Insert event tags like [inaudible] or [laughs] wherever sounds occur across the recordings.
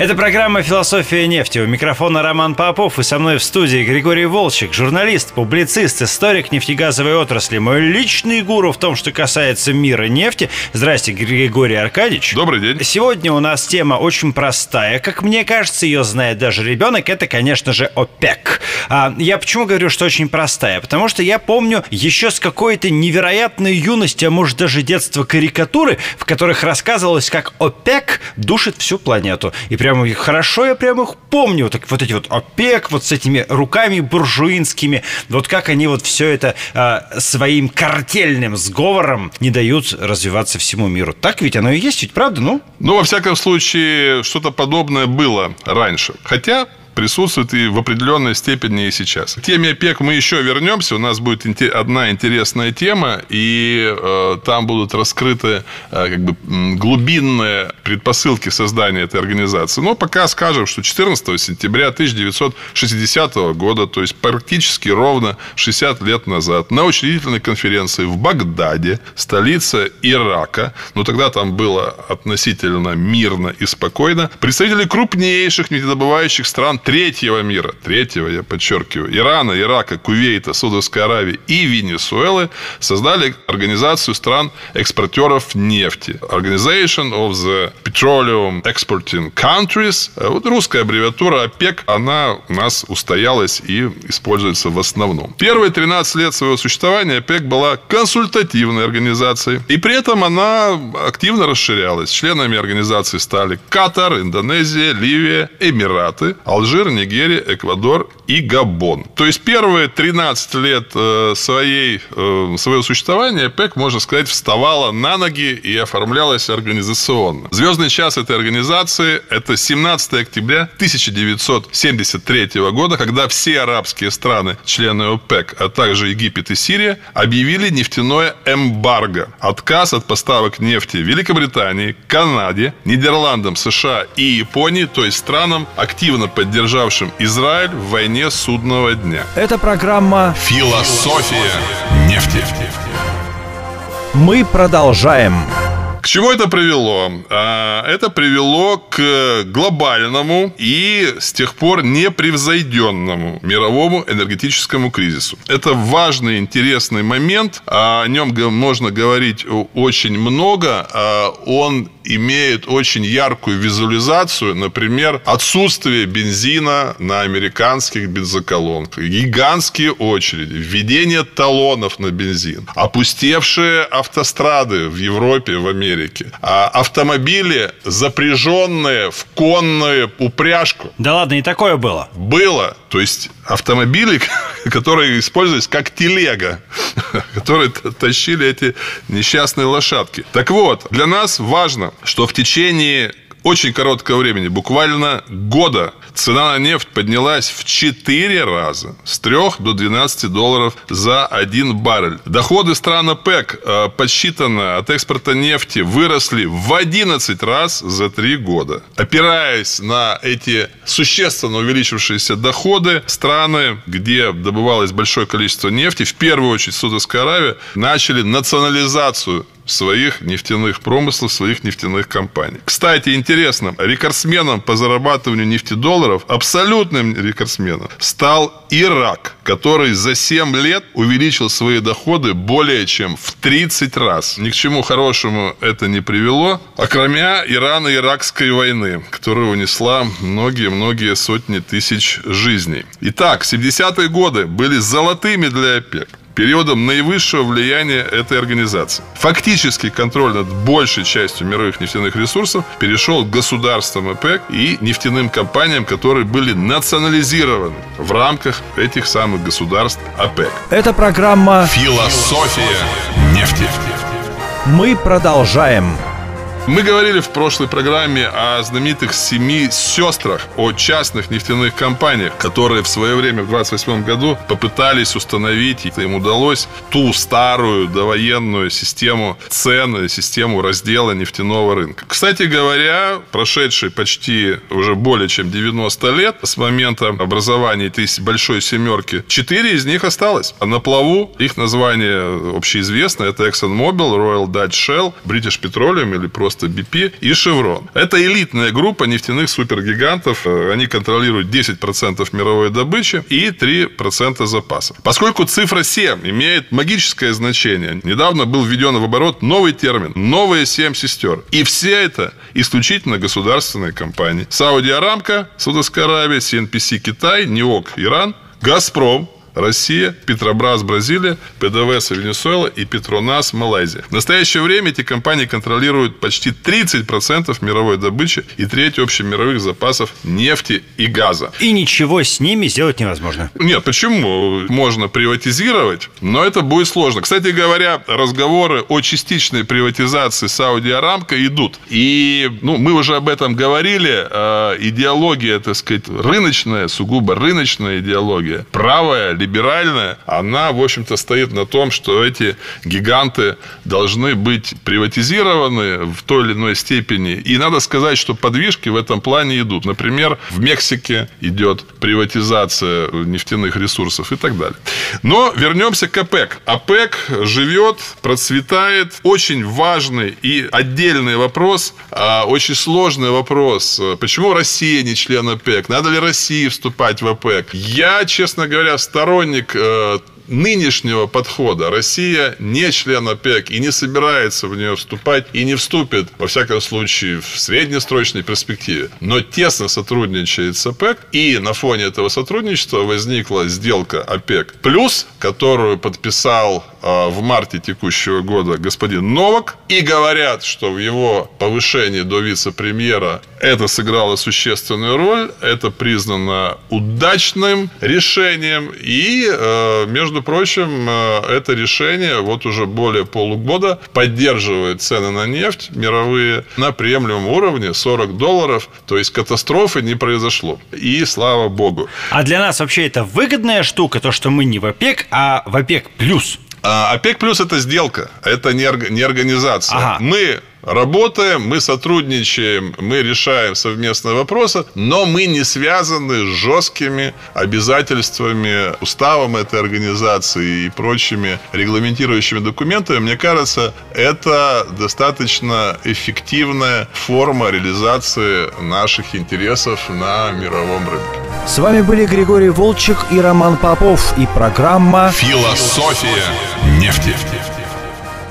это программа «Философия нефти». У микрофона Роман Попов и со мной в студии Григорий Волчек, журналист, публицист, историк нефтегазовой отрасли. Мой личный гуру в том, что касается мира нефти. Здрасте, Григорий Аркадьевич. Добрый день. Сегодня у нас тема очень простая. Как мне кажется, ее знает даже ребенок. Это, конечно же, ОПЕК. А я почему говорю, что очень простая? Потому что я помню еще с какой-то невероятной юности, а может даже детства карикатуры, в которых рассказывалось, как ОПЕК душит всю планету. И прям прямо хорошо я прямо их помню, вот, вот эти вот ОПЕК, вот с этими руками буржуинскими, вот как они вот все это э, своим картельным сговором не дают развиваться всему миру. Так ведь оно и есть, ведь правда, ну? Ну, во всяком случае, что-то подобное было раньше. Хотя присутствует и в определенной степени и сейчас. К теме ОПЕК мы еще вернемся. У нас будет одна интересная тема, и э, там будут раскрыты э, как бы глубинные предпосылки создания этой организации. Но пока скажем, что 14 сентября 1960 года, то есть практически ровно 60 лет назад, на учредительной конференции в Багдаде, столице Ирака, но тогда там было относительно мирно и спокойно, представители крупнейших нефтедобывающих стран третьего мира, третьего, я подчеркиваю, Ирана, Ирака, Кувейта, Саудовской Аравии и Венесуэлы создали организацию стран-экспортеров нефти. Organization of the Petroleum Exporting Countries. Вот русская аббревиатура ОПЕК, она у нас устоялась и используется в основном. Первые 13 лет своего существования ОПЕК была консультативной организацией. И при этом она активно расширялась. Членами организации стали Катар, Индонезия, Ливия, Эмираты, Алжир, Алжир, Нигерия, Эквадор и Габон. То есть первые 13 лет э, своей, э, своего существования ОПЕК, можно сказать, вставала на ноги и оформлялась организационно. Звездный час этой организации – это 17 октября 1973 года, когда все арабские страны, члены ОПЕК, а также Египет и Сирия, объявили нефтяное эмбарго. Отказ от поставок нефти Великобритании, Канаде, Нидерландам, США и Японии, то есть странам, активно поддерживающим поддержавшим Израиль в войне судного дня. Это программа «Философия нефти». Мы продолжаем. К чему это привело? А, это привело к глобальному и с тех пор непревзойденному мировому энергетическому кризису. Это важный, интересный момент. О нем можно говорить очень много. А, он имеет очень яркую визуализацию, например, отсутствие бензина на американских бензоколонках, гигантские очереди, введение талонов на бензин, опустевшие автострады в Европе, в Америке, а автомобили, запряженные в конную упряжку. Да ладно, и такое было? Было. То есть автомобили, [laughs] которые использовались как телега, [laughs] которые тащили эти несчастные лошадки. Так вот, для нас важно, что в течение очень короткого времени, буквально года, цена на нефть поднялась в 4 раза. С 3 до 12 долларов за один баррель. Доходы стран ОПЕК, э, подсчитанные от экспорта нефти, выросли в 11 раз за 3 года. Опираясь на эти существенно увеличившиеся доходы, страны, где добывалось большое количество нефти, в первую очередь Саудовская Аравия, начали национализацию своих нефтяных промыслов, своих нефтяных компаний. Кстати, интересно, рекордсменом по зарабатыванию нефтедолларов, абсолютным рекордсменом, стал Ирак, который за 7 лет увеличил свои доходы более чем в 30 раз. Ни к чему хорошему это не привело, окромя Ирано-Иракской войны, которая унесла многие-многие сотни тысяч жизней. Итак, 70-е годы были золотыми для ОПЕК периодом наивысшего влияния этой организации. Фактически контроль над большей частью мировых нефтяных ресурсов перешел к государствам ОПЕК и нефтяным компаниям, которые были национализированы в рамках этих самых государств ОПЕК. Это программа «Философия нефти». Мы продолжаем. Мы говорили в прошлой программе о знаменитых семи сестрах, о частных нефтяных компаниях, которые в свое время, в 28 году, попытались установить, и им удалось, ту старую довоенную систему цен, систему раздела нефтяного рынка. Кстати говоря, прошедшие почти уже более чем 90 лет с момента образования этой большой семерки, четыре из них осталось. А на плаву их название общеизвестно. Это ExxonMobil, Royal Dutch Shell, British Petroleum или просто BP и Chevron. Это элитная группа нефтяных супергигантов. Они контролируют 10% мировой добычи и 3% запасов. Поскольку цифра 7 имеет магическое значение, недавно был введен в оборот новый термин – новые 7 сестер. И все это исключительно государственные компании. Сауди Арамка, Саудовская Аравия, CNPC Китай, НИОК Иран, Газпром, Россия, Петробрас, Бразилия, ПДВС, Венесуэла и Петронас, Малайзия. В настоящее время эти компании контролируют почти 30% мировой добычи и треть общемировых запасов нефти и газа. И ничего с ними сделать невозможно. Нет, почему? Можно приватизировать, но это будет сложно. Кстати говоря, разговоры о частичной приватизации Сауди Арамка идут. И ну, мы уже об этом говорили. Э, идеология, так сказать, рыночная, сугубо рыночная идеология, правая, либеральная, она, в общем-то, стоит на том, что эти гиганты должны быть приватизированы в той или иной степени. И надо сказать, что подвижки в этом плане идут. Например, в Мексике идет приватизация нефтяных ресурсов и так далее. Но вернемся к ОПЕК. ОПЕК живет, процветает. Очень важный и отдельный вопрос, а, очень сложный вопрос. Почему Россия не член ОПЕК? Надо ли России вступать в ОПЕК? Я, честно говоря, сторонник сторонник э, нынешнего подхода. Россия не член ОПЕК и не собирается в нее вступать и не вступит, во всяком случае, в среднесрочной перспективе, но тесно сотрудничает с ОПЕК, и на фоне этого сотрудничества возникла сделка ОПЕК плюс, которую подписал в марте текущего года господин Новак, и говорят, что в его повышении до вице-премьера это сыграло существенную роль, это признано удачным решением, и, э, между между прочим, э, это решение вот уже более полугода поддерживает цены на нефть мировые на приемлемом уровне 40 долларов. То есть катастрофы не произошло. И слава богу. А для нас вообще это выгодная штука, то, что мы не в ОПЕК, а в ОПЕК плюс. А ОПЕК плюс это сделка, это не, не организация. Ага. Мы работаем, мы сотрудничаем, мы решаем совместные вопросы, но мы не связаны с жесткими обязательствами уставом этой организации и прочими регламентирующими документами. Мне кажется, это достаточно эффективная форма реализации наших интересов на мировом рынке. С вами были Григорий Волчек и Роман Попов и программа «Философия нефти».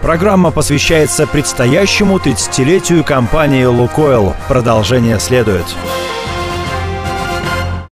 Программа посвящается предстоящему 30-летию компании «Лукойл». Продолжение следует.